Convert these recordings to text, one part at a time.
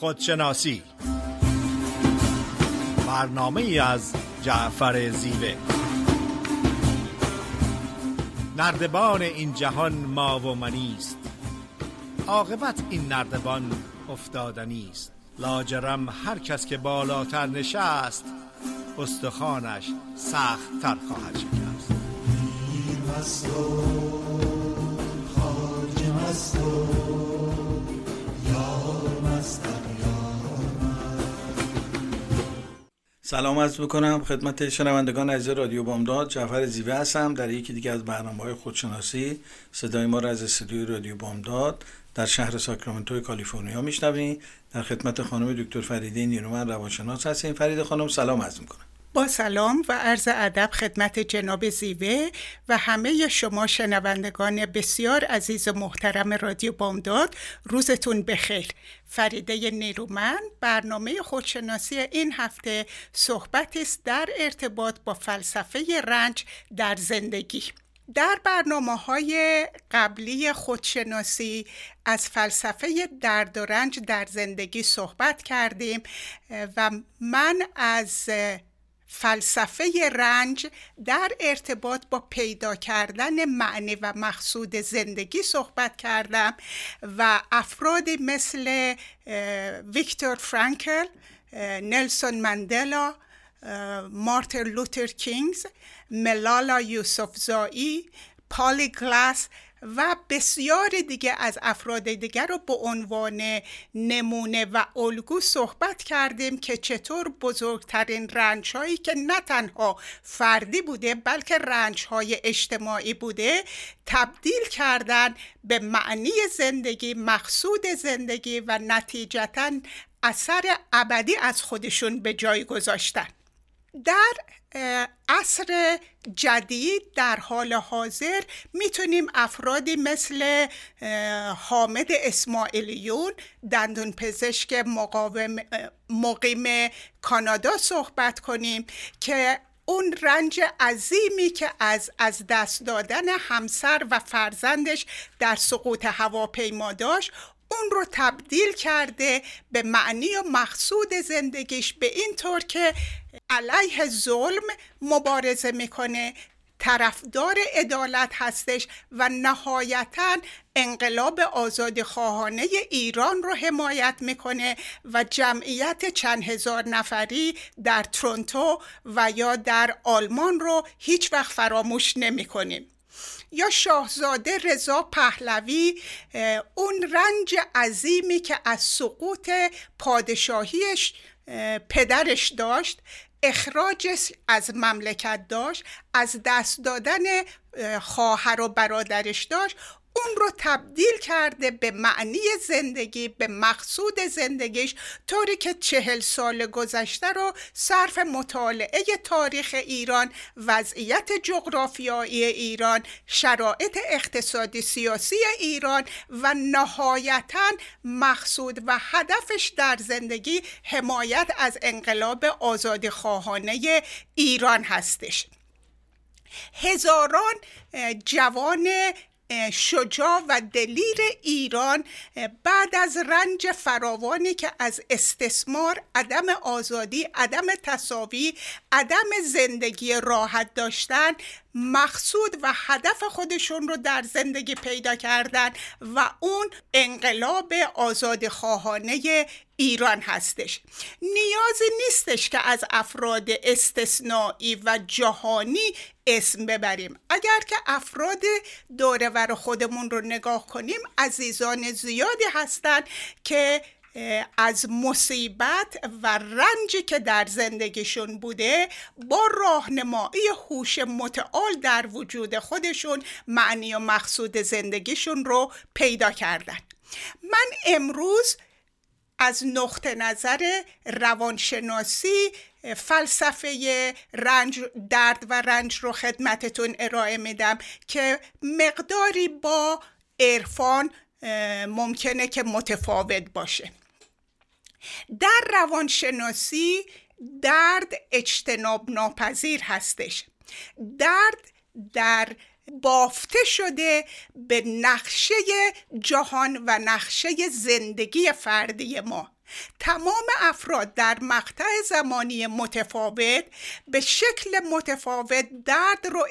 خودشناسی. برنامه از جعفر زیوه. نردبان این جهان ما و منیست عاقبت این نردبان افتادنی است. لاجرم هر کس که بالاتر نشست استخوانش سخت تر خواهد شکست. سلام عرض می‌کنم خدمت شنوندگان عزیز رادیو بامداد. جعفر زیوه هستم. در یکی دیگه از برنامه های خودشناسی صدای ما را از استودیوی رادیو بامداد در شهر ساکرامنتو کالیفرنیا میشنویم در خدمت خانم دکتر فریده نیرومن روانشناس هستیم. فرید خانم سلام عرض می‌کنم. با سلام و عرض ادب خدمت جناب زیوه و همه شما شنوندگان بسیار عزیز و محترم رادیو بامداد روزتون بخیر. فریده نیرومن برنامه خودشناسی این هفته صحبت است در ارتباط با فلسفه رنج در زندگی. در برنامه های قبلی خودشناسی از فلسفه درد و رنج در زندگی صحبت کردیم و من از فلسفه رنج در ارتباط با پیدا کردن معنی و مقصود زندگی صحبت کردم و افرادی مثل ویکتور فرانکل نلسون مندلا مارتر لوتر کینگز ملالا یوسفزایی پالی گلاس و بسیار دیگه از افراد دیگر رو به عنوان نمونه و الگو صحبت کردیم که چطور بزرگترین رنج هایی که نه تنها فردی بوده بلکه رنج های اجتماعی بوده تبدیل کردن به معنی زندگی مقصود زندگی و نتیجتا اثر ابدی از خودشون به جای گذاشتن. در عصر جدید در حال حاضر می‌تونیم افرادی مثل حامد اسماعیلیون دندون پزشک مقاوم مقیم کانادا صحبت کنیم که اون رنج عظیمی که از از دست دادن همسر و فرزندش در سقوط هواپیما داشت اون رو تبدیل کرده به معنی و مقصود زندگیش به این طور که علیه ظلم مبارزه می‌کنه طرفدار عدالت هستش و نهایتا انقلاب آزاد خواهانه ایران رو حمایت می‌کنه و جمعیت چند هزار نفری در ترونتو و یا در آلمان رو هیچ وقت فراموش نمی‌کنیم. یا شاهزاده رضا پهلوی اون رنج عظیمی که از سقوط پادشاهیش پدرش داشت اخراجش از مملکت داشت از دست دادن خواهر و برادرش داشت. اون رو تبدیل کرده به معنی زندگی به مقصود زندگیش طوری که چهل سال گذشته رو صرف مطالعه تاریخ ایران وضعیت جغرافیایی ایران شرایط اقتصادی سیاسی ایران و نهایتا مقصود و هدفش در زندگی حمایت از انقلاب آزادی خواهانه ایران هستش. هزاران جوان شجاع و دلیر ایران بعد از رنج فراوانی که از استثمار عدم آزادی عدم تصاوی عدم زندگی راحت داشتن مقصود و هدف خودشون رو در زندگی پیدا کردن و اون انقلاب آزاد خواهانه ایران هستش. نیازی نیستش که از افراد استثنایی و جهانی اسم ببریم. اگر که افراد دورور خودمون رو نگاه کنیم عزیزان زیادی هستند که از مصیبت و رنجی که در زندگیشون بوده با راهنمایی هوش متعال در وجود خودشون معنی و مقصود زندگیشون رو پیدا کردن. من امروز از نقطه نظر روانشناسی فلسفه رنج درد و رنج رو خدمتتون ارائه میدم که مقداری با عرفان ممکنه که متفاوت باشه. در روانشناسی درد اجتناب ناپذیر هستش. درد در بافته شده به نقشه جهان و نقشه زندگی فردی ما. تمام افراد در مقطع زمانی متفاوت به شکل متفاوت درد رو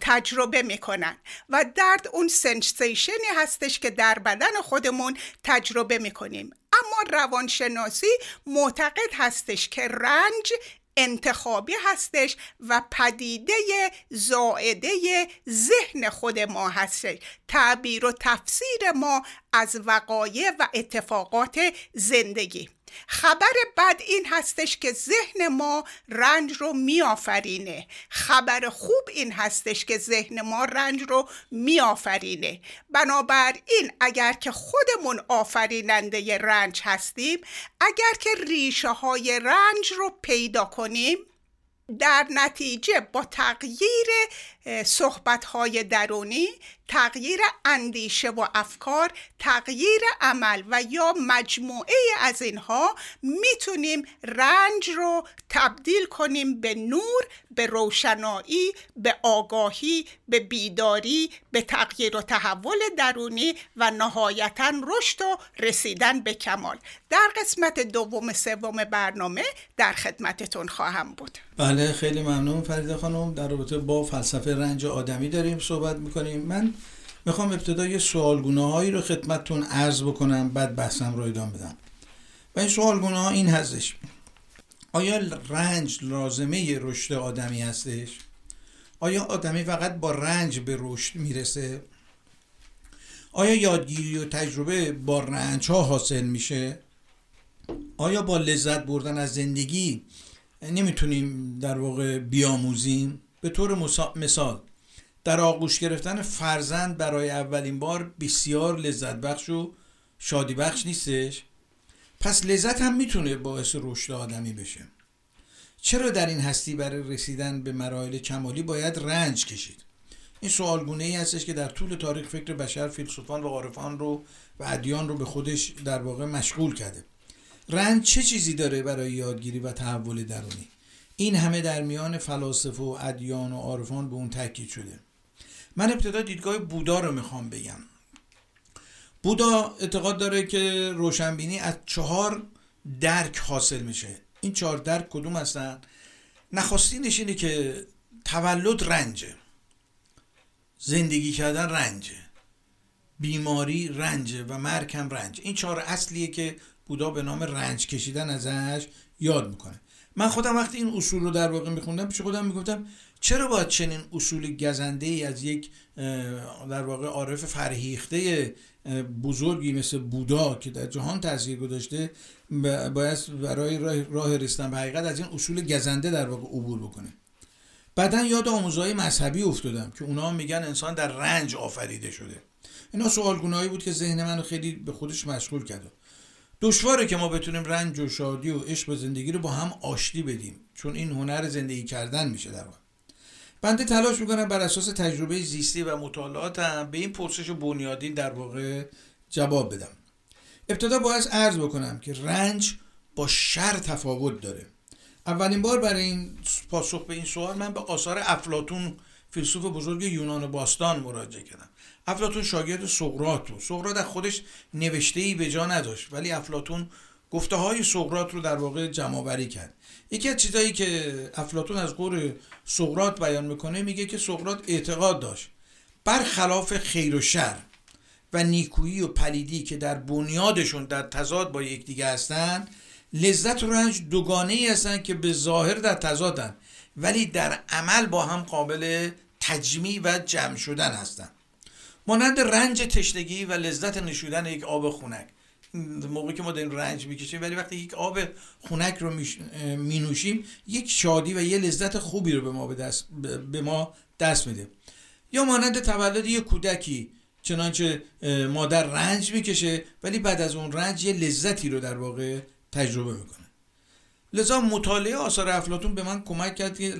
تجربه می‌کنن و درد اون سنسیشنی هستش که در بدن خودمون تجربه می‌کنیم. اما روانشناسی معتقد هستش که رنج انتخابی هستش و پدیده زائده ذهن خود ما هستش. تعبیر و تفسیر ما از وقایع و اتفاقات زندگی. خبر بد این هستش که ذهن ما رنج رو میآفرینه. خبر خوب این هستش که ذهن ما رنج رو میآفرینه. بنابراین اگر که خودمون آفریننده رنج هستیم اگر که ریشه های رنج رو پیدا کنیم در نتیجه با تغییر صحبت های درونی تغییر اندیشه و افکار تغییر عمل و یا مجموعه از اینها می‌تونیم رنج رو تبدیل کنیم به نور به روشنایی به آگاهی به بیداری به تغییر و تحول درونی و نهایتا رشد و رسیدن به کمال. در قسمت دوم سوم برنامه در خدمتتون خواهم بود. بله خیلی ممنون فریده خانم. در رابطه با فلسفه رنج آدمی داریم صحبت می‌کنیم. من می‌خوام ابتدا یه سوالگونه هایی رو خدمتتون عرض بکنم بعد بحثم رو ادامه بدم. و این سوالگونه ها این هستش. آیا رنج لازمه رشد آدمی هستش؟ آیا آدمی فقط با رنج به رشد می‌رسه؟ آیا یادگیری و تجربه با رنج ها حاصل میشه؟ آیا با لذت بردن از زندگی نمی‌تونیم در واقع بیاموزیم؟ به طور مثال در آغوش گرفتن فرزند برای اولین بار بسیار لذت بخش و شادی بخش نیستش؟ پس لذت هم می‌تونه باعث رشد آدمی بشه. چرا در این هستی برای رسیدن به مراحل کمالی باید رنج کشید؟ این سوالگونه ای هستش که در طول تاریخ فکر بشر فیلسوفان و عارفان رو و ادیان رو به خودش در واقع مشغول کرده. رنج چه چیزی داره برای یادگیری و تحول درونی؟ این همه در میان فلاسفه و ادیان و عارفان به اون تاکید شده. من ابتدا دیدگاه بودا رو می‌خوام بگم. بودا اعتقاد داره که روشنبینی از چهار درک حاصل میشه. این چهار درک کدوم هستن؟ نخستینش اینه که تولد رنجه. زندگی کردن رنجه. بیماری رنجه و مرگ هم رنج این چهار اصلیه که بودا به نام رنج کشیدن ازش یاد می‌کنه. من خودم وقتی این اصول رو در واقع میخوندم پیش خودم می‌گفتم چرا باید چنین اصول گزنده ای از یک در واقع عارف فرهیخته بزرگی مثل بودا که در جهان تاثیر گذاشته باید برای راه رسیدن به حقیقت از این اصول گزنده در واقع عبور بکنه. بعدا یاد آموزهای مذهبی افتادم که اونا میگن انسان در رنج آفریده شده. اینا سوالگونهایی بود که ذهن منو خیلی به خودش مشغول کرد دشواره که ما بتونیم رنج و شادی و عشق و زندگی رو با هم آشتی بدیم چون این هنر زندگی کردن میشه در واقع. بنده تلاش می‌کنم بر اساس تجربه زیستی و مطالعاتم به این پرسش بنیادی در واقع جواب بدم. ابتدا باید عرض بکنم که رنج با شر تفاوت داره. اولین بار برای این پاسخ به این سوال من به آثار افلاتون فیلسوف بزرگ یونان باستان مراجعه کردم. افلاتون شاگرد سقراط بود سقراط خودش نوشته ای به جا نداشت ولی افلاتون گفته های سقراط رو در واقع جمع کرد. یکی از چیزایی که افلاتون از قول سقراط بیان می‌کنه میگه که سقراط اعتقاد داشت برخلاف خیر و شر و نیکویی و پلیدی که در بنیادشون در تضاد با یکدیگه هستند لذت و رنج دوگانه ای هستند که به ظاهر در تضادن ولی در عمل با هم قابل تجمیع و جمع شدن هستند. مانند رنج تشنگی و لذت نشودن یک آب خونک موقعی که ما داریم رنج می‌کشیم ولی وقتی یک آب خونک رو می نوشیم یک شادی و یه لذت خوبی رو به ما, به دست, به ما دست میده. یا مانند تولد یک کودکی چنانچه مادر رنج می‌کشه ولی بعد از اون رنج یه لذتی رو در واقع تجربه می‌کنه. لذا مطالعه آثار افلاتون به من کمک کرد که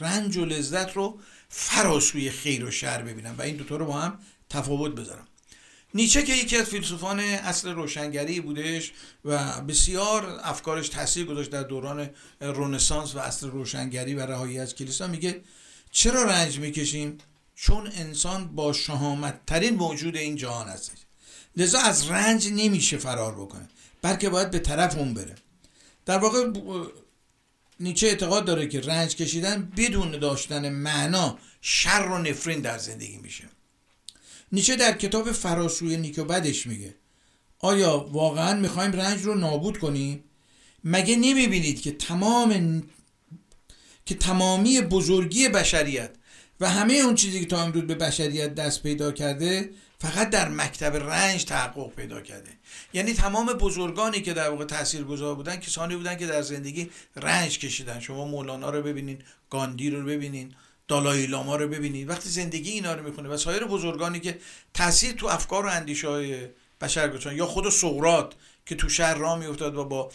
رنج و لذت رو فراسوی خیر و شر ببینم و این دوتا رو با هم تفاوت بذارم. نیچه که یکی از فیلسوفان اصل روشنگری بودش و بسیار افکارش تاثیر گذاشت در دوران رونسانس و اصل روشنگری و رهایی از کلیسا میگه چرا رنج می‌کشیم؟ چون انسان با شهامت ترین موجود این جهان هستش. لذا از رنج نمیشه فرار بکنه بلکه باید به طرف اون بره. در واقع نیچه اعتقاد داره که رنج کشیدن بدون داشتن معنا شر و نفرین در زندگی میشه. نیچه در کتاب فراسوی نیک و بدش میگه. آیا واقعا می‌خوایم رنج رو نابود کنیم؟ مگه نمی‌بینید که تمام که تمامی بزرگی بشریت و همه اون چیزی که تا امروز به بشریت دست پیدا کرده فقط در مکتب رنج تحقق پیدا کرده؟ یعنی تمام بزرگانی که در واقع تاثیرگذار بودن کسانی بودن که در زندگی رنج کشیدن. شما مولانا رو ببینین گاندی رو ببینین. دالای لاما رو ببینید وقتی زندگی اینا رو می‌خونه و سایر بزرگانی که تاثیر تو افکار و اندیشه های بشر گذاشتن. یا خود سقراط که تو شهر را میافتاد و با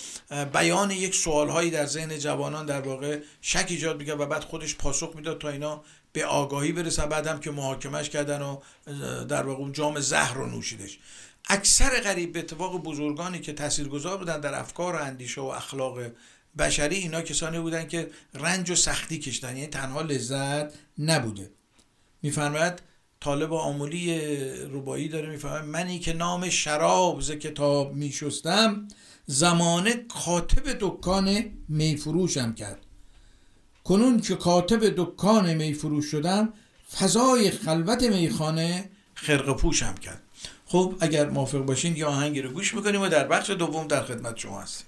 بیان یک سوالهایی در ذهن جوانان در واقع شک ایجاد می‌کرد و بعد خودش پاسخ می‌داد تا اینا به آگاهی برسه. بعدم که محاکمش کردن و در واقع اون جام زهر رو نوشیدش. اکثر غریب به اتفاق بزرگانی که تاثیرگذار بودن در افکار و اندیشه و اخلاق بشری اینا کسانی بودن که رنج و سختی کشتن. یعنی تنها لذت نبوده. میفرماید طالب آمولی روبایی داره می‌فهمه منی که نام شراب ز کتاب میشستم زمانه کاتب دکان میفروشم کرد. کنون که کاتب دکان میفروش شدم فضای خلوت میخانه خرق پوشم کرد. خب اگر موافق باشین یا آهنگی رو گوش می‌کنیم و در بخش دوم در خدمت شما هستیم.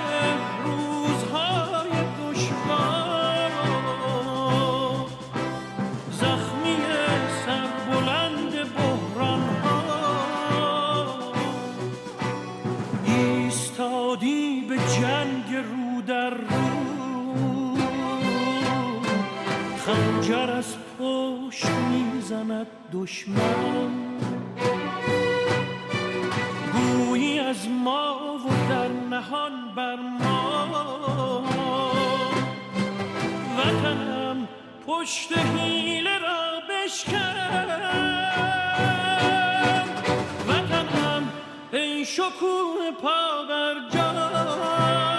می‌زند دشمن. گویی از ما و در نهان بر ما. وطنم پشت حیله را بشکن. وطنم ای شکوه پا بر جان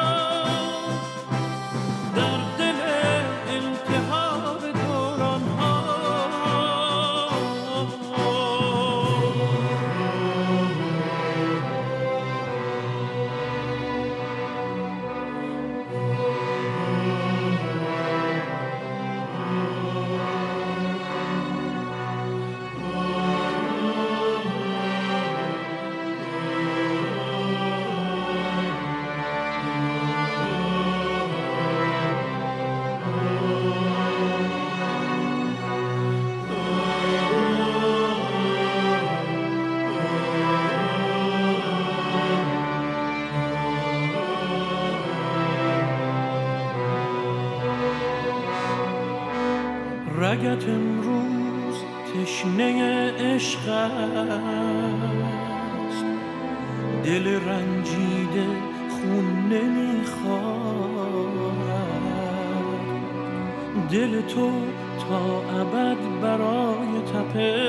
رگت امروز تشنه عشق است. دل رنجیده خون نمی‌خواد. دل تو تا ابد برای تپش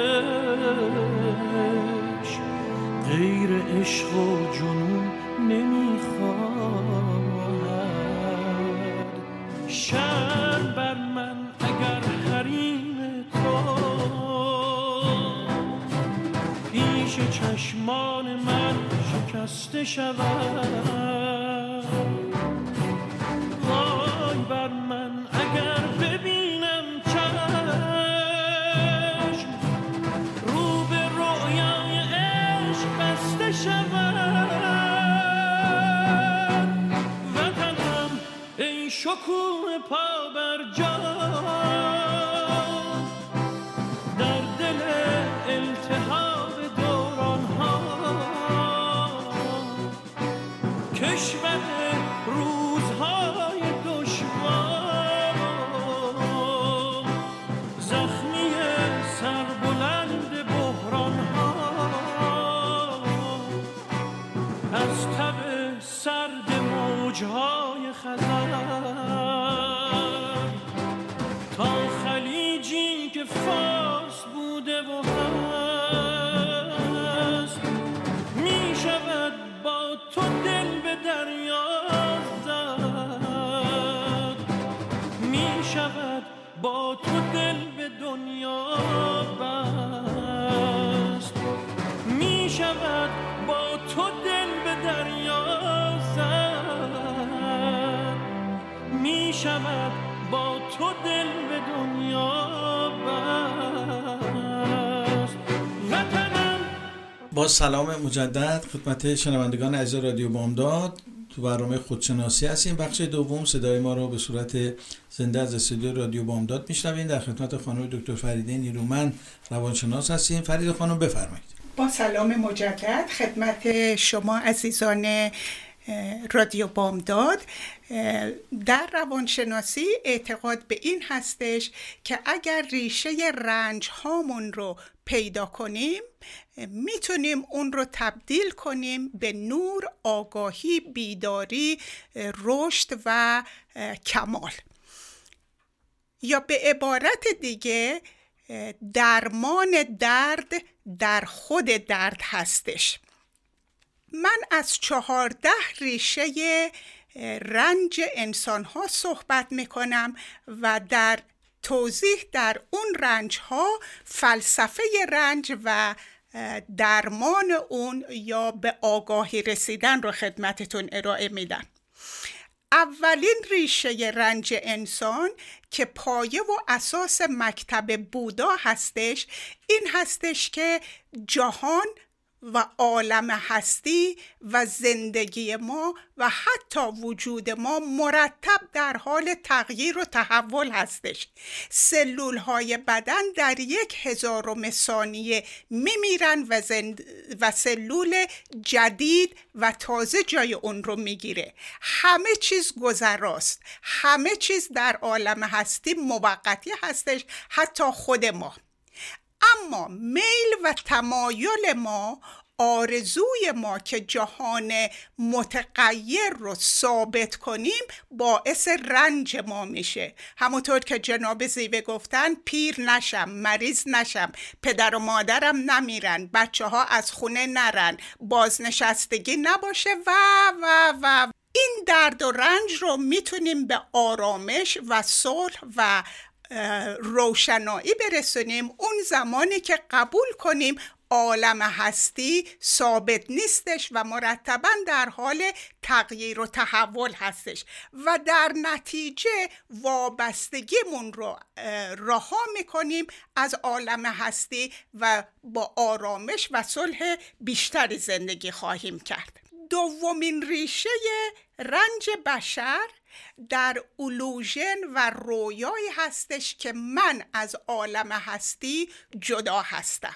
چشمان من شکسته شود. با سلام مجدد خدمت شنوندگان عزیز رادیو بامداد. تو برنامه خودشناسی هستیم. بخش دوم صدای ما رو به صورت زنده از استودیو رادیو بامداد میشنویم در خدمت خانم دکتر فریده نیرومن روانشناس هستیم. فرید خانم بفرمایید. با سلام مجدد خدمت شما عزیزان رادیو بامداد در روانشناسی اعتقاد به این هستش که اگر ریشه رنج هامون رو پیدا کنیم می‌تونیم اون رو تبدیل کنیم به نور آگاهی بیداری رشد و کمال. یا به عبارت دیگه درمان درد در خود درد هستش. من از چهارده ریشه رنج انسان ها صحبت می کنم و در توضیح در اون رنج ها فلسفه رنج و درمان اون یا به آگاهی رسیدن رو خدمتتون ارائه میدم. اولین ریشه رنج انسان که پایه و اساس مکتب بودا هستش این هستش که جهان و عالم هستی و زندگی ما و حتی وجود ما مرتب در حال تغییر و تحول هستش. سلول های بدن در یک هزارم ثانیه میمیرن و, زند... و سلول جدید و تازه جای اون رو می‌گیره. همه چیز گذراست. همه چیز در عالم هستی موقتی هستش حتی خود ما. اما میل و تمایل ما آرزوی ما که جهان متغیر رو ثابت کنیم باعث رنج ما میشه. همونطور که جناب زیوه گفتن پیر نشم مریض نشم پدر و مادرم نمیرن بچه ها از خونه نرن بازنشستگی نباشه و و و. این درد و رنج رو می‌تونیم به آرامش و صلح و روشنایی برسونیم. اون زمانی که قبول کنیم عالم هستی ثابت نیستش و مرتبا در حال تغییر و تحول هستش و در نتیجه وابستگیمون رو رها می‌کنیم از عالم هستی و با آرامش و صلح بیشتری زندگی خواهیم کرد. دومین ریشه رنج بشر در اولوژن و رویایی هستش که من از عالم هستی جدا هستم.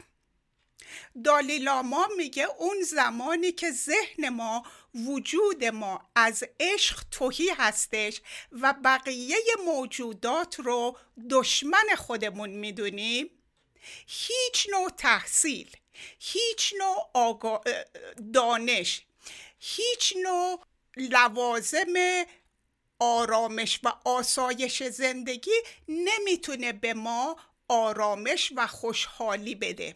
دالیلاما میگه اون زمانی که ذهن ما وجود ما از عشق توهی هستش و بقیه موجودات رو دشمن خودمون می‌دونیم هیچ نوع تحصیل هیچ نوع آگا... دانش هیچ نوع لوازم آرامش و آسایش زندگی نمی‌تونه به ما آرامش و خوشحالی بده.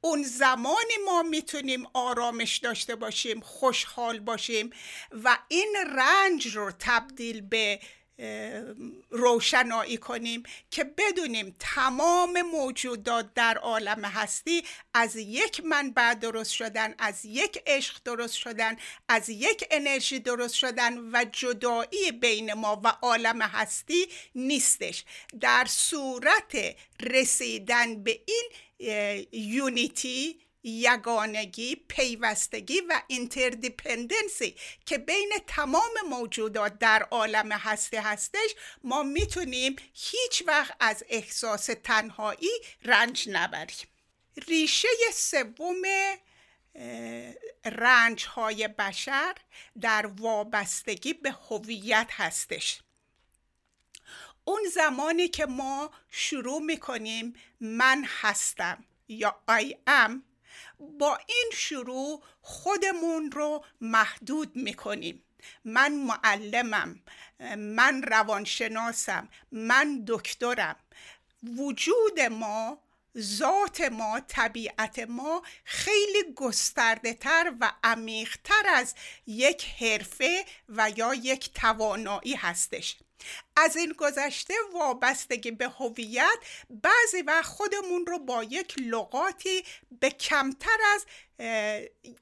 اون زمانی ما می‌تونیم آرامش داشته باشیم خوشحال باشیم و این رنج رو تبدیل به روشنایی کنیم که بدونیم تمام موجودات در عالم هستی از یک منبع درست شدن از یک عشق درست شدن از یک انرژی درست شدن و جدایی بین ما و عالم هستی نیستش. در صورت رسیدن به این unity یگانگی پیوستگی و interdependency که بین تمام موجودات در عالم هستی هستش ما می‌تونیم هیچ وقت از احساس تنهایی رنج نبریم. ریشه سوم رنج های بشر در وابستگی به هویت هستش. اون زمانی که ما شروع می‌کنیم من هستم یا I am با این شروع خودمون رو محدود می‌کنیم. من معلمم من روانشناسم من دکترم. وجود ما ذات ما طبیعت ما خیلی گسترده تر و عمیق تر از یک حرفه و یا یک توانایی هستش. از این گذشته وابستگی به هویت بعضی وقت خودمون رو با یک لغاتی به کمتر از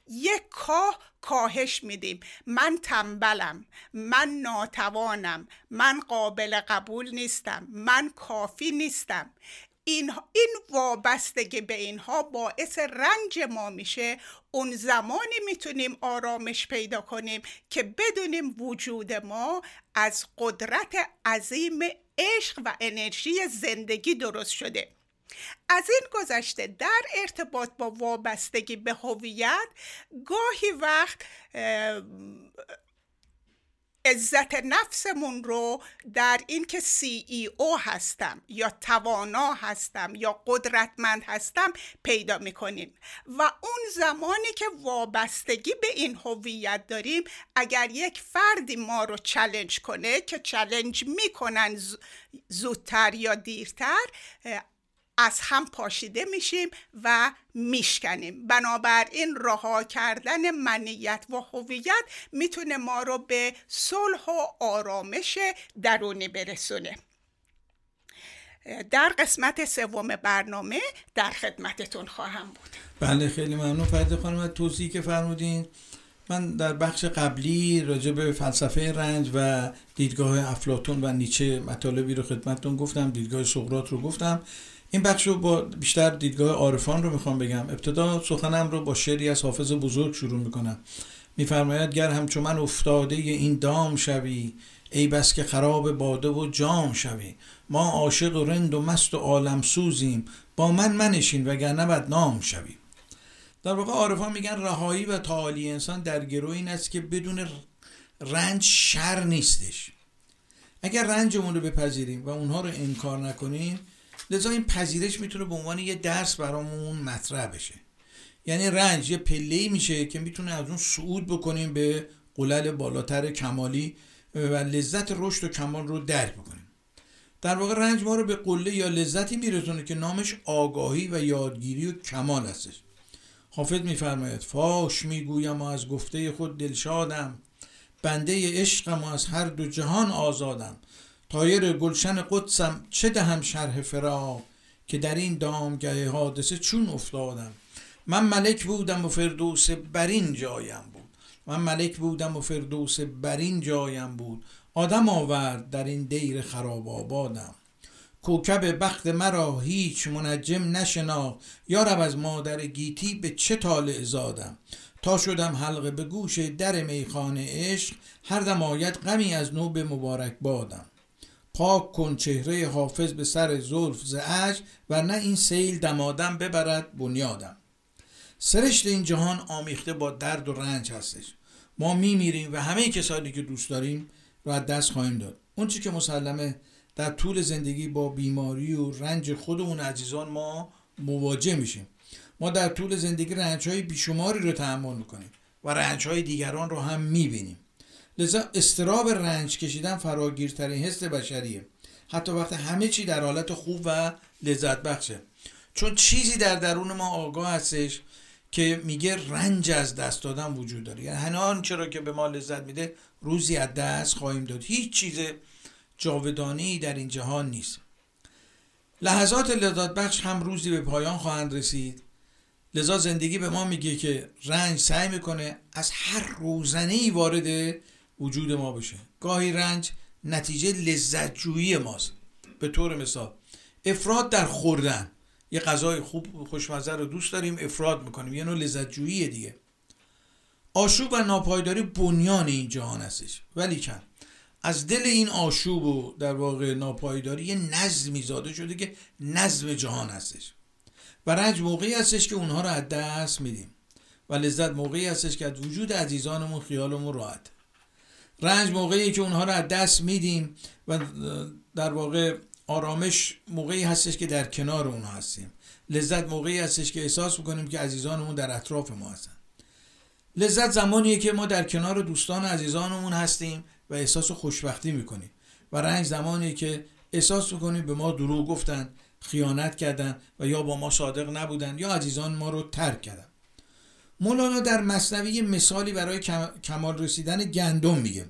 یک کاه کاهش میدیم. من تنبلم من ناتوانم من قابل قبول نیستم من کافی نیستم. این, این وابستگی به اینها باعث رنج ما میشه. اون زمانی می‌تونیم آرامش پیدا کنیم که بدونیم وجود ما از قدرت عظیم عشق و انرژی زندگی درست شده. از این گذشته در ارتباط با وابستگی به هویت گاهی وقت عزت نفسمون رو در اینکه سی ای او هستم یا توانا هستم یا قدرتمند هستم پیدا می‌کنیم. و اون زمانی که وابستگی به این هویت داریم اگر یک فردی ما رو چلنج کنه که چلنج می‌کنن زودتر یا دیرتر از هم پاشیده میشیم و میشکنیم. بنابراین رها کردن منیت و هویت می‌تونه ما رو به صلح و آرامش درونی برسونه. در قسمت سوم برنامه در خدمتتون خواهم بود. بله خیلی ممنون. فرد خانم از توضیحی که فرمودین. من در بخش قبلی راجع به فلسفه رنج و دیدگاه افلاتون و نیچه مطالبی رو خدمتتون گفتم دیدگاه سقراط رو گفتم. این بخش رو با بیشتر دیدگاه عارفان رو می‌خوام بگم. ابتدا سخنم رو با شعری از حافظ بزرگ شروع می‌کنم. میفرماید گر همچون من افتاده این دام شوی ای بس که خراب باده و جام شوی. ما عاشق و رند و مست و عالم سوزیم با من منشین وگرنه بد نام شوی. در واقع عارفان میگن رهایی و تعالی انسان در گروه این است که بدون رنج شر نیستش. اگر رنجمون رو بپذیریم و اونها رو انکار نکنیم لذا این پذیرش می‌تونه به عنوان یه درس برامون مطرح بشه. یعنی رنج یه پله میشه که می‌تونه از اون صعود بکنیم به قلل بالاتر کمالی و لذت رشد و کمال رو درک بکنیم. در واقع رنج ما رو به قله یا لذتی میرسونه که نامش آگاهی و یادگیری و کمال هستش. حافظ میفرماید فاش می‌گویم و از گفته خود دلشادم. بنده عشقم و از هر دو جهان آزادم. تایر گلشن قدسم چه دهم شرح فراق که در این دامگه حادثه چون افتادم؟ من ملک بودم و فردوس برین جایم بود. من ملک بودم و فردوس برین جایم بود. آدم آورد در این دیر خراب آبادم. کوکب بخت مرا هیچ منجم نشنا یارب از مادر گیتی به چه طالع زادم؟ تا شدم حلقه به گوش در میخانه عشق هر دم آید غمی از نو به مبارک بادم. پاک کن چهره حافظ به سر زلف ز و نه این سیل دمادم ببرد بنیادم. سرشت این جهان آمیخته با درد و رنج هستش. ما میمیریم و همه کسانی که دوست داریم رو از دست خواهیم داد. اون چی که مسلمه در طول زندگی با بیماری و رنج خودمون عزیزان ما مواجه میشیم. ما در طول زندگی رنج های بیشماری رو تحمل می‌کنیم و رنج های دیگران رو هم می‌بینیم. لذا استراب رنج کشیدن فراگیرترین حس بشریه. حتی وقت همه چی در حالت خوب و لذت بخشه. چون چیزی در درون ما آگاه هستش که میگه رنج از دست دادن وجود داره. یعنی هنان چرا که به ما لذت میده روزی از دست خواهیم داد. هیچ چیز جاودانی در این جهان نیست. لحظات لذت بخش هم روزی به پایان خواهند رسید. لذا زندگی به ما میگه که رنج سعی می‌کنه از هر روزنه وارد وجود ما بشه گاهی رنج نتیجه لذت جویی ماست. به طور مثال افراد در خوردن. یه غذای خوب خوشمزه رو دوست داریم افراد می‌کنیم. یه نوع لذت جویی دیگه. آشوب و ناپایداری بنیان این جهان هستش. ولی کن از دل این آشوب و در واقع ناپایداری یه نظمی زاده شده که نظم جهان هستش. و رنج موقعی هستش که اونها رو از دست میدیم. و لذت موقعی هستش که از وجود عزیزانمون خیالمون راحت. رنج موقعی که اونها رو از دست میدیم و در واقع آرامش موقعی هستش که در کنار اونها هستیم. لذت موقعی هستش که احساس می‌کنیم که عزیزانمون در اطراف ما هستن. لذت زمانیه که ما در کنار دوستان عزیزانمون هستیم و احساس خوشبختی می‌کنیم. و رنج زمانیه که احساس می‌کنیم به ما دروغ گفتن خیانت کردن و یا با ما صادق نبودن یا عزیزان ما رو ترک کردن. مولانا در مصنوی مثالی برای کمال رسیدن گندم میگه.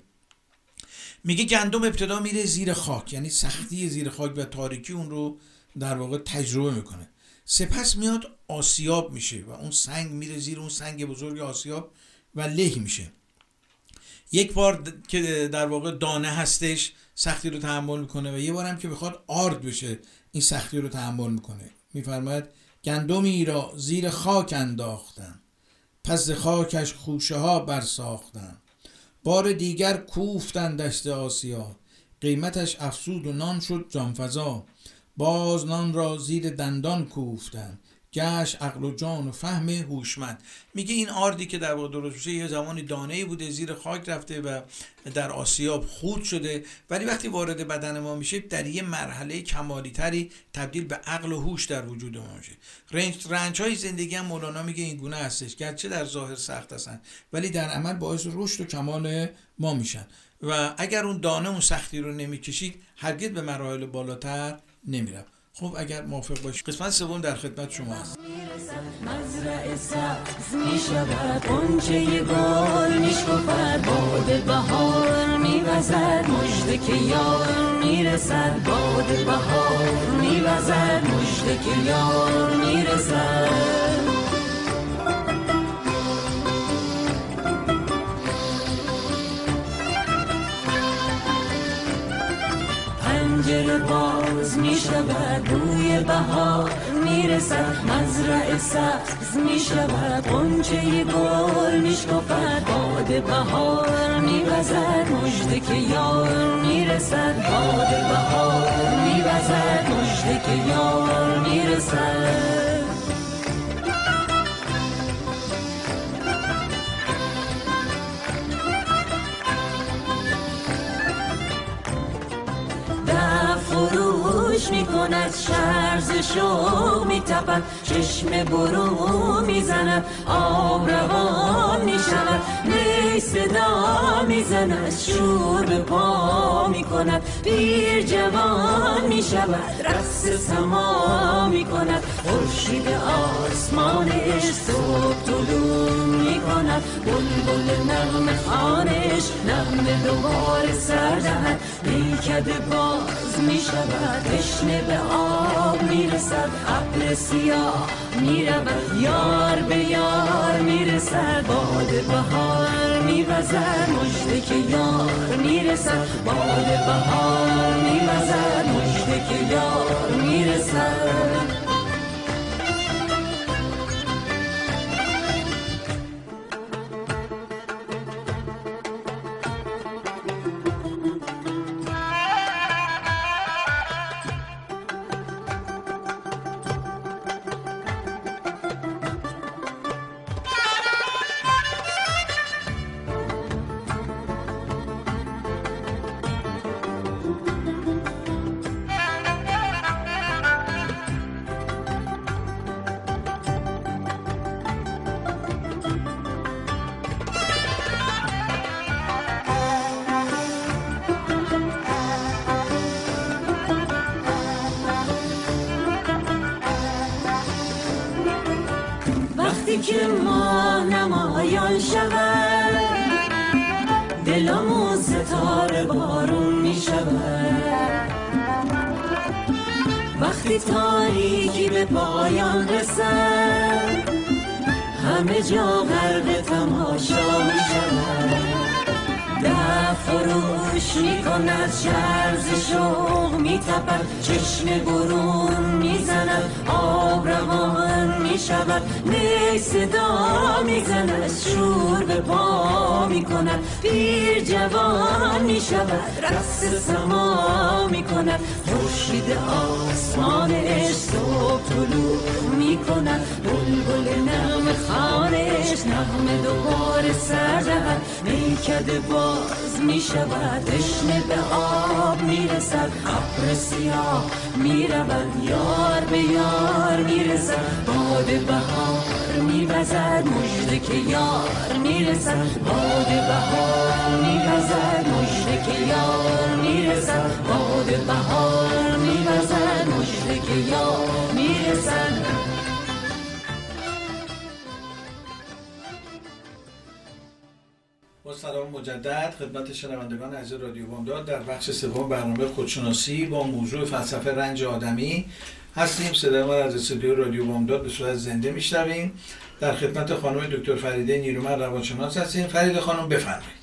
میگه گندم ابتدا میره زیر خاک یعنی سختی زیر خاک و تاریکی اون رو در واقع تجربه می‌کنه. سپس میاد آسیاب میشه و اون سنگ میره زیر اون سنگ بزرگ آسیاب و له میشه. یک بار که در واقع دانه هستش سختی رو تحمل می‌کنه و یه بار هم که بخواد آرد بشه این سختی رو تحمل می‌کنه. میفرماید گندمی را زیر خاک انداختن پس خاکش خوشه ها برساختن بار دیگر کوفتن دشت آسیا. قیمتش افسود و نان شد جانفضا باز نان را زیر دندان کوفتن گشت عقل و جان و فهم هوشمند. میگه این آردی که در واقع درست میشه یه زمانی دانه بوده زیر خاک رفته و در آسیاب خود شده. ولی وقتی وارد بدن ما میشه در یه مرحله کمالی تری تبدیل به عقل و هوش در وجود ما میشه. رنج, رنج های زندگی هم مولانا میگه این گونه هستش. گرچه در ظاهر سخت هستن ولی در عمل باعث رشد و کمال ما میشن. و اگر اون دانه اون سختی رو نمی‌کشید هرگز به مراحل بالاتر نمیرم خب اگر موافق باشید قسمت سوم در خدمت شما. هست مزرع سبز می شود قنچه گل می شکفد باد بهار می وزد مجده که یار می رسد باد بهار می وزد مجده که یار می رسد پنجره باز می شود بوی بهار می رسد مزرع سبز می شود. قنچه گل می شکفد باد بهار می وزد. مجده که یار می رسد باد بهار می وزد. مجده که یار می رسد فروش می کند شرز شو می تپد چشم برو می زند آب روان می شود می صدا می زند شور به پا می کند پیر جوان می شود رقص سما می کند خورشید آسمانش صبح طلوع می کند بلبل نغم خانش نغم دوباره سر دهد باز می شود تشنه به آب می‌رسد ابر سیاه می‌رود یار به یار می‌رسد. باد بهار میوزد مجده که یار می‌رسد. باد بهار میوزد مجده که یار می‌رسد. می تپد چشم برون می زند آب روان می شود می صدا می زند شور به پا می کند پیر جوان می شود رقص سما می کند خورشید آسمانش صبح طلوع می کند بلبل نغم خانش نغم دوباره سر دهد. میکده می شود تشنه به آب می رسد ابر سیاه می رود یار به یار می رسد باد بهار می وزد مجده که یار می رسد باد بهار می وزد مجده که یار می رسد باد بهار می وزد مجده که یار می رسد سلام مجدد خدمت شنوندگان از رادیو بامداد در بخش سوم برنامه خودشناسی با موضوع فلسفه رنج آدمی هستیم. صدای ما از استودیو رادیو بامداد به صورت زنده میشنویم. در خدمت خانم دکتر فریده نیرومند روانشناس هستیم. فریده خانم بفرمایید.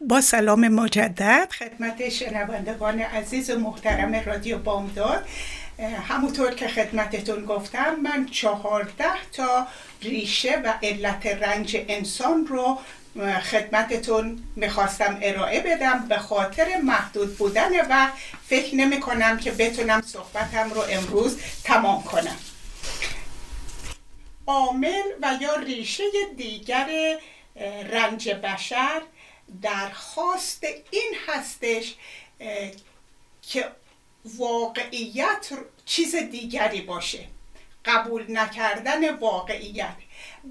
با سلام مجدد خدمت شنوندگان عزیز و محترم رادیو بامداد. همونطور که خدمتتون گفتم من چهارده تا ریشه و علت رنج انسان رو خدمتتون می‌خواستم ارائه بدم به خاطر محدود بودن و فکر نمی کنم که بتونم صحبتم رو امروز تمام کنم. عامل و یا ریشه دیگر رنج بشر درخواست این هستش که واقعیت چیز دیگری باشه. قبول نکردن واقعیت.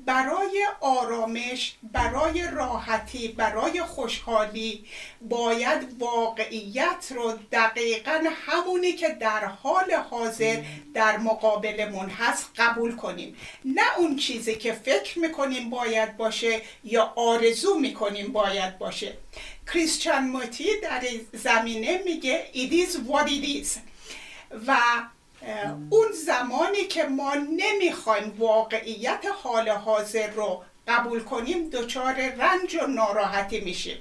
برای آرامش برای راحتی برای خوشحالی باید واقعیت رو دقیقا همونی که در حال حاضر در مقابلمون هست قبول کنیم. نه اون چیزی که فکر می‌کنیم باید باشه یا آرزو می‌کنیم باید باشه. کریستیان موتی در زمینه میگه it is what it is. و اون زمانی که ما نمی‌خوایم واقعیت حال حاضر رو قبول کنیم دچار رنج و ناراحتی میشیم.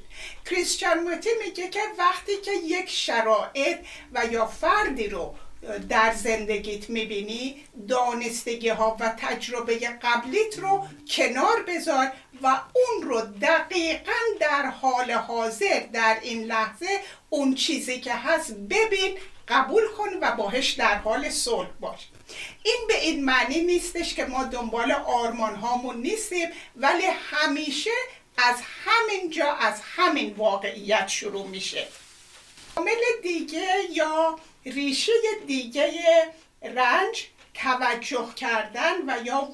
کریستیان موتی میگه که وقتی که یک شرایط و یا فردی رو در زندگیت می‌بینی دانستگی ها و تجربه قبلیت رو کنار بذار و اون رو دقیقا در حال حاضر در این لحظه اون چیزی که هست ببین قبول کن و باهش در حال صلح باش. این به این معنی نیستش که ما دنبال آرمان هامون نیستیم ولی همیشه از همین جا از همین واقعیت شروع میشه. عامل دیگه یا ریشه دیگه رنج توجه کردن و یا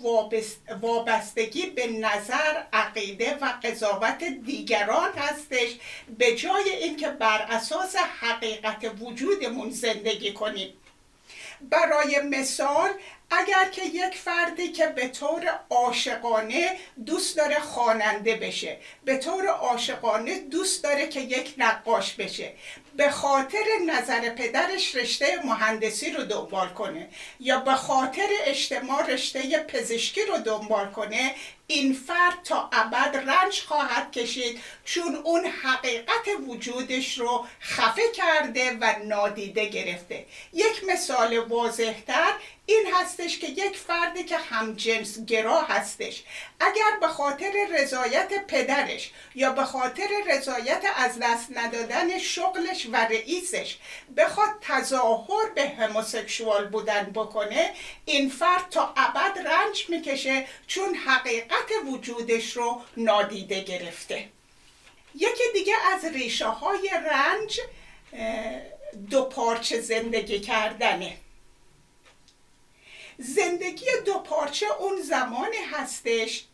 وابستگی به نظر عقیده و قضاوت دیگران هستش به جای اینکه بر اساس حقیقت وجودمون زندگی کنیم. برای مثال اگر که یک فردی که به طور عاشقانه دوست داره خواننده بشه به طور عاشقانه دوست داره که یک نقاش بشه به خاطر نظر پدرش رشته مهندسی رو دنبال کنه یا به خاطر اجتماع رشته پزشکی رو دنبال کنه این فرد تا ابد رنج خواهد کشید چون اون حقیقت وجودش رو خفه کرده و نادیده گرفته. یک مثال واضحتر این هستش که یک فردی که همجنس گرا هستش اگر به خاطر رضایت پدرش یا به خاطر رضایت از دست ندادن شغلش و رئیسش بخواد تظاهر به هموسکشوال بودن بکنه این فرد تا ابد رنج می‌کشه چون حقیقت وجودش رو نادیده گرفته. یکی دیگه از ریشه های رنج دو پارچه زندگی کردنه. زندگی دو پارچه اون زمانی هستش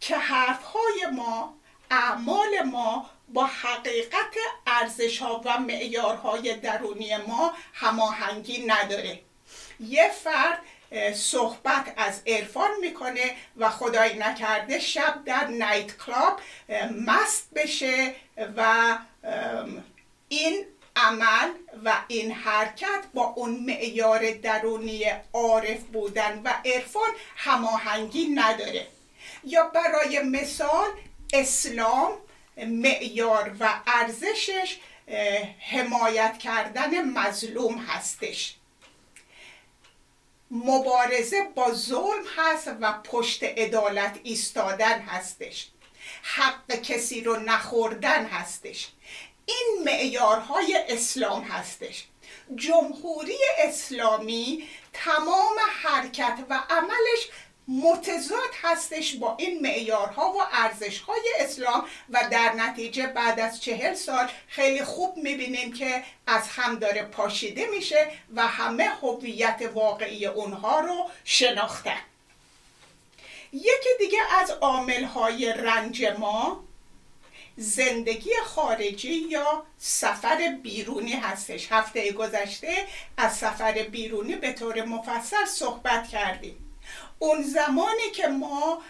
که حرفهای ما اعمال ما با حقیقت ارزش ها و معیارهای درونی ما هماهنگی نداره. یه فرد صحبت از عرفان می‌کنه و خدای نکرده شب در نایت کلاب مست بشه و این عمل و این حرکت با اون معیار درونی عارف بودن و عرفان هماهنگی نداره. یا برای مثال اسلام معیار و ارزشش حمایت کردن مظلوم هستش. مبارزه با ظلم هست و پشت عدالت ایستادن هستش. حق کسی رو نخوردن هستش. این معیارهای اسلام هستش. جمهوری اسلامی تمام حرکت و عملش متضاد هستش با این معیارها و ارزشهای اسلام و در نتیجه بعد از چهل سال خیلی خوب می‌بینیم که از هم داره پاشیده میشه و همه هویت واقعی اونها رو شناختن. یکی دیگه از عاملهای رنج ما زندگی خارجی یا سفر بیرونی هستش. هفته گذشته از سفر بیرونی به طور مفصل صحبت کردیم. اون زمانی که ما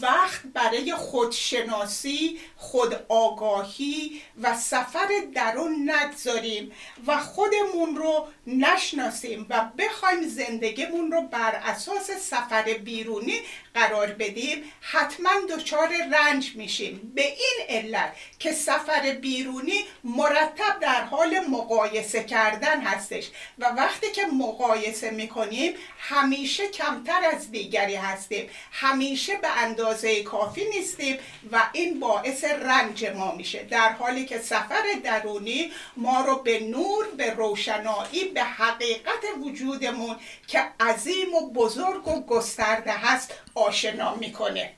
وقت برای خودشناسی خود آگاهی و سفر درون نگذاریم و خودمون رو نشناسیم و بخوایم زندگیمون رو بر اساس سفر بیرونی قرار بدیم حتما دچار رنج میشیم. به این علت که سفر بیرونی مرتب در حال مقایسه کردن هستش و وقتی که مقایسه می‌کنیم همیشه کمتر از دیگری هستیم. همیشه به اندازه کافی نیستیم و این باعث رنج ما میشه. در حالی که سفر درونی ما رو به نور به روشنایی به حقیقت وجودمون که عظیم و بزرگ و گسترده هست آشنا می‌کنه.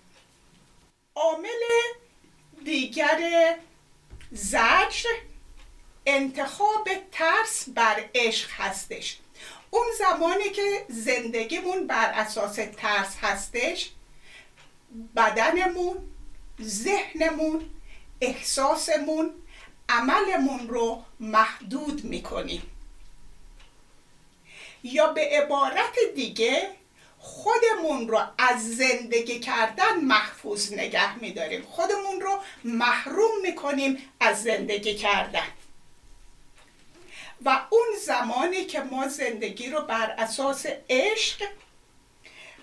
عامل دیگر زجر انتخاب ترس بر عشق هستش. اون زمانی که زندگیمون بر اساس ترس هستش بدنمون ذهنمون احساسمون عملمون رو محدود می‌کنیم. یا به عبارت دیگه خودمون رو از زندگی کردن محفوظ نگه میداریم. خودمون رو محروم می‌کنیم از زندگی کردن. و اون زمانی که ما زندگی رو بر اساس عشق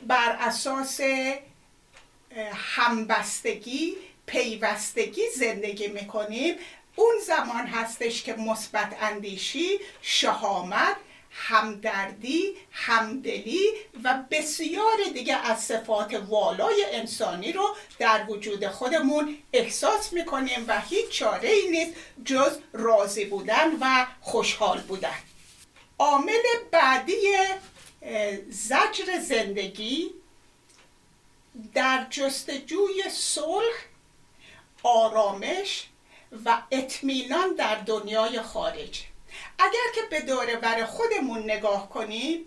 بر اساس همبستگی پیوستگی زندگی می‌کنیم اون زمان هستش که مثبت اندیشی شهامت همدردی همدلی و بسیار دیگه از صفات والای انسانی رو در وجود خودمون احساس می‌کنیم و هیچ چاره ای نیست جز راضی بودن و خوشحال بودن. عامل بعدی زجر زندگی در جستجوی صلح آرامش و اطمینان در دنیای خارج. اگر که به دوره بر خودمون نگاه کنیم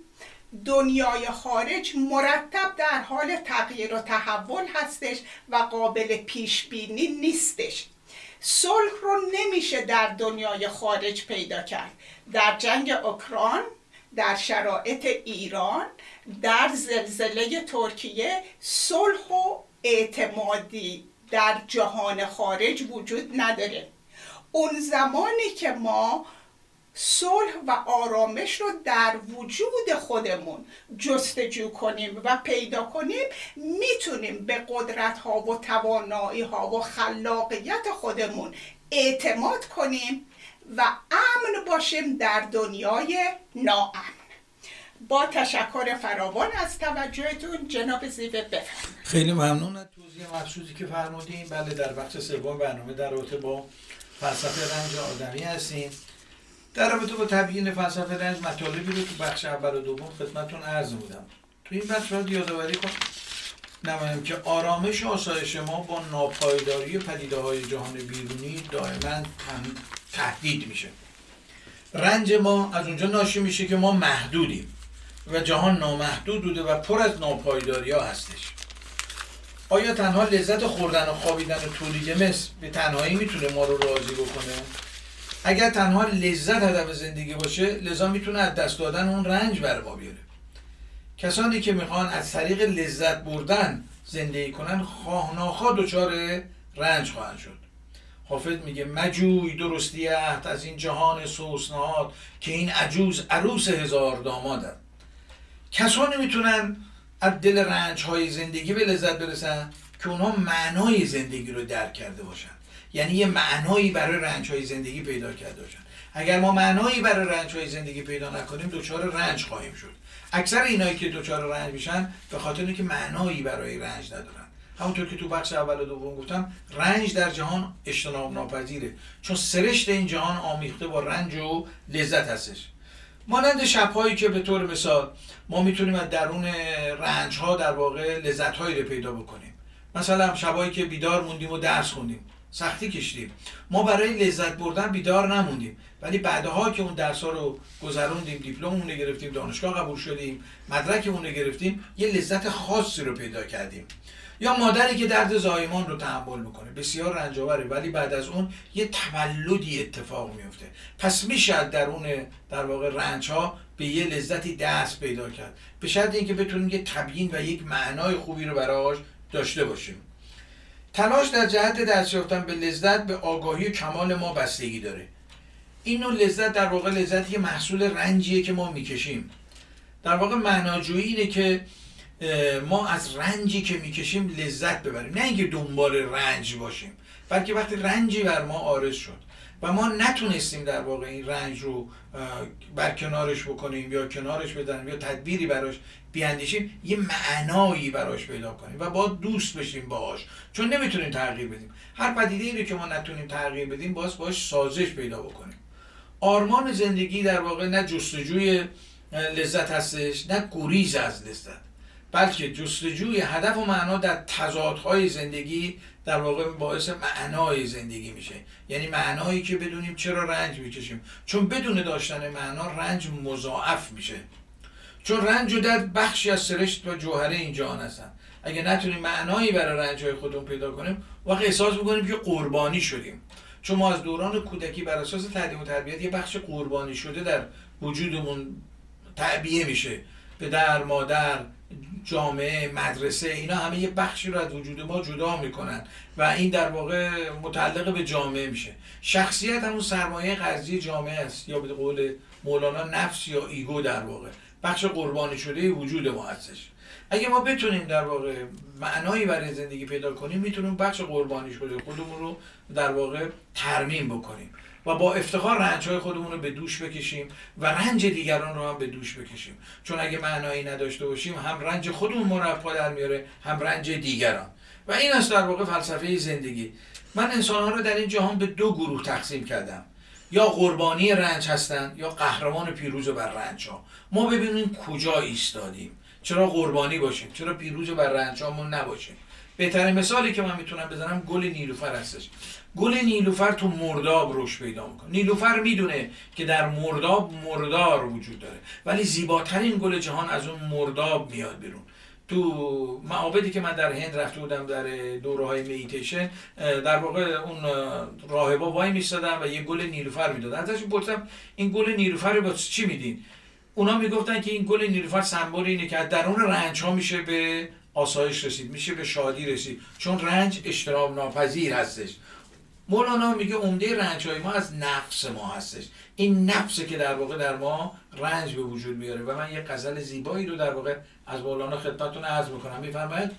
دنیای خارج مرتب در حال تغییر و تحول هستش و قابل پیش بینی نیستش. صلح رو نمیشه در دنیای خارج پیدا کرد. در جنگ اوکراین در شرایط ایران در زلزله ترکیه صلح و اعتمادی در جهان خارج وجود نداره. اون زمانی که ما صلح و آرامش رو در وجود خودمون جستجو کنیم و پیدا کنیم می‌تونیم به قدرت ها و توانایی ها و خلاقیت خودمون اعتماد کنیم و امن باشیم در دنیای ناامن. با تشکر فراوان از توجهتون جناب زیوه بفرمایید. خیلی ممنون از توضیح مخصوصی که فرمودین. بله در وقت سوم برنامه در رابطه با فلسفه رنج آدمی هستیم. در رابطه با تبیین فلسفه رنج مطالبی رو تو بخش اول و دوم خدمتتون عرض بودم تو این بخش باید یادآوری کن نمانیم که آرامش و آسایش ما با ناپایداری پدیده های جهان بیرونی دائما تهدید میشه. رنج ما از اونجا ناشی میشه که ما محدودیم و جهان نامحدود بوده و پر از ناپایداری ها هستش. آیا تنها لذت خوردن و خوابیدن و تولید مثل به تنهایی می‌تونه ما رو راضی بکنه؟ اگر تنها لذت هدف زندگی باشه لذا می‌تونه از دست دادن اون رنج بر ما بیاره. کسانی که می‌خوان از طریق لذت بردن زندگی کنن خواه ناخواه دچار رنج خواهند شد. حافظ میگه مجوی درستی عهد از این جهان سوسناد که این عجوز عروس هزار دامادن کسانی می‌تونن از دل رنج های زندگی به لذت برسن که اونها معنای زندگی رو درک کرده باشن. یعنی یه معنایی برای رنج های زندگی پیدا کرده باشن. اگر ما معنایی برای رنج های زندگی پیدا نکنیم دچار رنج خواهیم شد. اکثر اینایی که دچار رنج میشن به خاطر اینکه معنایی برای رنج ندارن. همونطور که تو بخش اول و دوم گفتم رنج در جهان اجتناب ناپذیره. چون سرشت این جهان آمیخته با رنج و لذت هستش. مانند شبهایی که به طور مثال ما می‌تونیم از درون رنج ها در واقع لذت هایی رو پیدا بکنیم. مثلا شبهایی که بیدار موندیم و درس خوندیم. سختی کشیدیم. ما برای لذت بردن بیدار نموندیم. ولی بعدها که اون درس ها رو گذروندیم دیپلممون رو گرفتیم دانشگاه قبول شدیم مدرکمون رو گرفتیم یه لذت خاصی رو پیدا کردیم. یا مادری که درد زایمان رو تحمل می‌کنه بسیار رنجاوره ولی بعد از اون یه تولدی اتفاق میفته پس میشه در اون در واقع رنج ها به یه لذتی دست پیدا کرد. به شرط اینکه بتونیم یه تبیین و یک معنای خوبی رو براش داشته باشیم. تلاش در جهت دست یافتن به لذت به آگاهی کمال ما بستگی داره. این نوع لذت در واقع لذتی که محصول رنجیه که ما می‌کشیم. در واقع معناجویی اینه که ما از رنجی که می‌کشیم لذت ببریم. نه اینکه دنبال رنج باشیم بلکه وقتی رنجی بر ما آرز شد. و ما نتونستیم در واقع این رنج رو برکنارش بکنیم یا کنارش بدنیم یا تدبیری براش بیاندیشیم یه معنایی براش پیدا کنیم و با دوست بشیم باهاش. چون نمی‌تونیم تغییر بدیم. هر پدیده ای رو که ما نتونیم تغییر بدیم باز باش سازش پیدا بکنیم. آرمان زندگی در واقع نه جستجوی لذت هستش نه گریز از لذت بلکه جستجوی هدف و معنا در تضادهای زندگی در واقع باعث معنای زندگی میشه. یعنی معنایی که بدونیم چرا رنج می‌کشیم. چون بدون داشتن معنا رنج مضاعف میشه. چون رنج و درد بخشی از سرشت و جوهره این جهان هستن. اگه نتونیم معنایی برای رنج های خودمون پیدا کنیم وقت احساس می‌کنیم که قربانی شدیم. چون ما از دوران کودکی بر اساس تعلیم و تربیت یه بخش قربانی شده در وجودمون تعبیه میشه. پدر مادر جامعه مدرسه اینا همه یه بخشی رو از وجود ما جدا می‌کنن و این در واقع متعلق به جامعه میشه. شخصیت همون سرمایه قرضی جامعه است یا به قول مولانا نفس یا ایگو در واقع. بخش قربانی شده وجود ما هستش. اگه ما بتونیم در واقع معنایی برای زندگی پیدا کنیم می‌تونیم بخش قربانی شده خودمون رو در واقع ترمیم بکنیم. و با افتخار رنج های خودمون رو به دوش بکشیم و رنج دیگران رو هم به دوش بکشیم. چون اگه معنایی نداشته باشیم هم رنج خودمون مرفا در میاره هم رنج دیگران. و این است در واقع فلسفه زندگی. من انسان ها رو در این جهان به دو گروه تقسیم کردم. یا قربانی رنج هستن یا قهرمان پیروز بر رنج ها ما ببینیم کجا ایستادیم. چرا قربانی باشیم؟ چرا پیروز بر رنج نباشیم؟ بهترین مثالی که من می‌تونم بزنم گل نیلوفر هستش. گل نیلوفر تو مرداب روش پیدا می‌کنه. نیلوفر می‌دونه که در مرداب مردار وجود داره. ولی زیباترین گل جهان از اون مرداب میاد بیرون. تو معابدی که من در هند رفته بودم در دوره های میتیشن در واقع اون راهبا وای میستادن و یه گل نیلوفر می‌دادن. ازش پرسیدم این گل نیلوفر رو با چی میدین؟ اونا می‌گفتن که این گل نیلوفر سمبل اینه که در اون رنج ها میشه به آسایش رسید میشه به شادی رسید. چون رنج اشتراب ناپذیر هستش. مولانا میگه عمده رنج های ما از نفس ما هستش. این نفسه که در واقع در ما رنج به وجود میاره. و من یه غزل زیبایی رو در واقع از مولانا خدمتتون عرض می‌کنم. میفرماید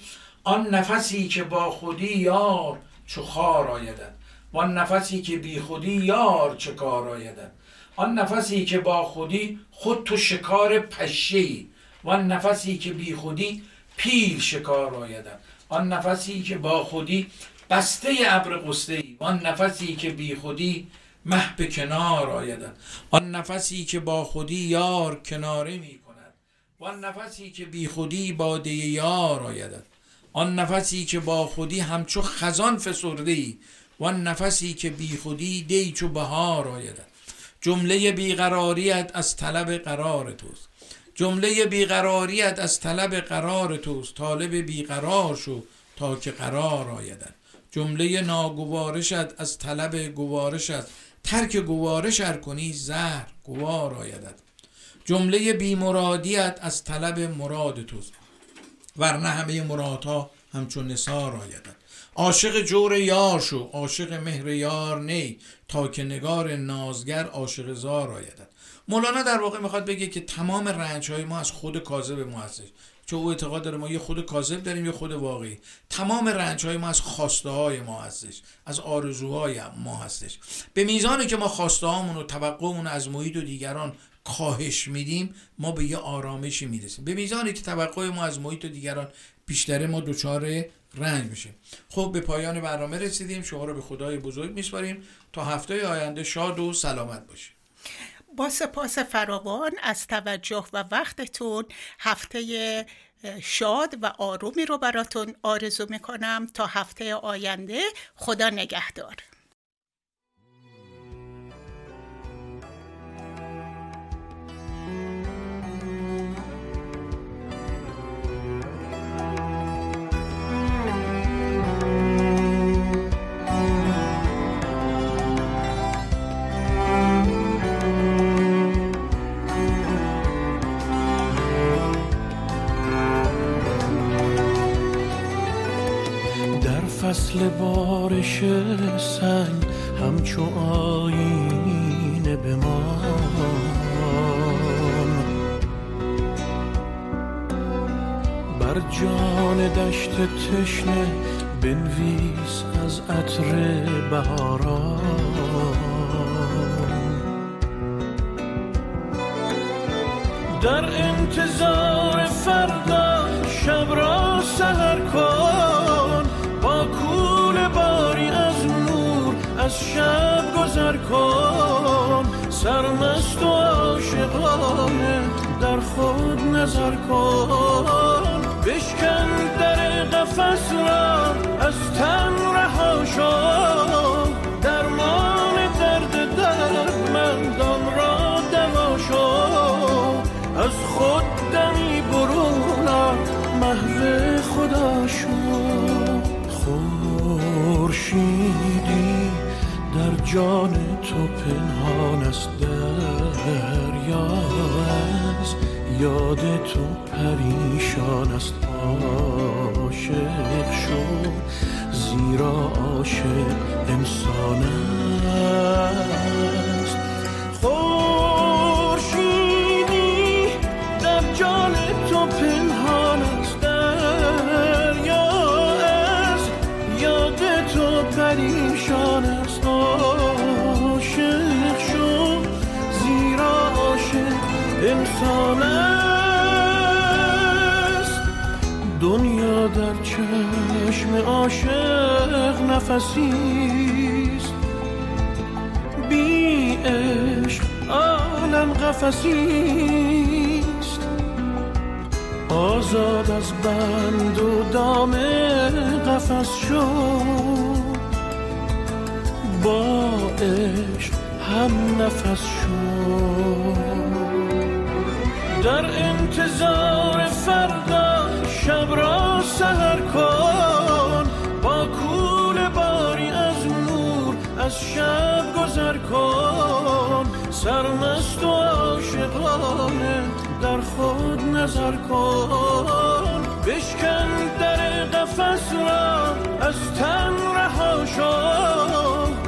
آن نفسی که با خودی یار چو خار آیدد و آن نفسی که بی خودی یار چه کار آیدد آن نفسی که با خودی خود تو شکار پشی و آن نفسی که بی خودی پیل شکار آیدد آن نفسی که با خودی بسته ابر قسته ای آن نفسی که بی خودی مه به کنار آیدد آن نفسی که با خودی یار کناره می کند. آن نفسی که بی خودی باده یار آیدد آن نفسی که با خودی همچو خزان فسرده ای آن نفسی که بی خودی دی چو بهار آیدد جمله بیقراریت از طلب قرار توست. جمله بیقراریت از طلب قرار توست طالب بیقرار شو تا که قرار آیدد جمله ناگوارشت از طلب گوارشت ترک گوارش ار کنی زهر گوار آیدد جمله بیمرادیت از طلب مراد توست. ورنه همه مرادها همچون نسار آیدد عاشق جور یار شو عاشق مهر یار نی. تا که نگار نازگر عاشق زار آیدد مولانا در واقع می‌خواد بگه که تمام رنج های ما از خود کاذب ما هستش. چون او اعتقاد داره ما یه خود کاذب داریم یه خود واقعی. تمام رنج های ما از خواسته های ما هستش. از آرزوهای ما هستش. به میزانی که ما خواسته هامون و توقعمون از محیط و دیگران کاهش میدیم ما به یه آرامشی می‌رسیم. به میزانی که توقع ما از محیط و دیگران بیشتره ما دچار رنج میشیم. خب به پایان برنامه رسیدیم. شما رو به خدای بزرگ میسپاریم. تا هفته آینده شاد و سلامت باشید با سپاس فراوان از توجه و وقتتون هفته شاد و آرومی رو براتون آرزو می‌کنم. تا هفته آینده خدا نگهدار. فصل بارش سنگ همچو آینه بمان بر جان دشت تشنه بنویس از عطر بهاران. در انتظار فردا شب را سهر کن. از شب گذر کن. سرمست و عاشقانه در خود نظر کن. بشکن در قفس را از تن رها شو. جان تو پنهان است دریا از یاد تو پریشان است. عاشق شد زیرا عاشق انسان است. جان تو پنهان عاشق نفسیست بی عشق عالم قفسی آزاد از بند و دام قفس شد. با عشق هم نفس شد. در انتظار سرمست و عاشقانه در خود نظر کن. بشکن در قفس را از تن رها شو.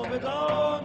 گرفته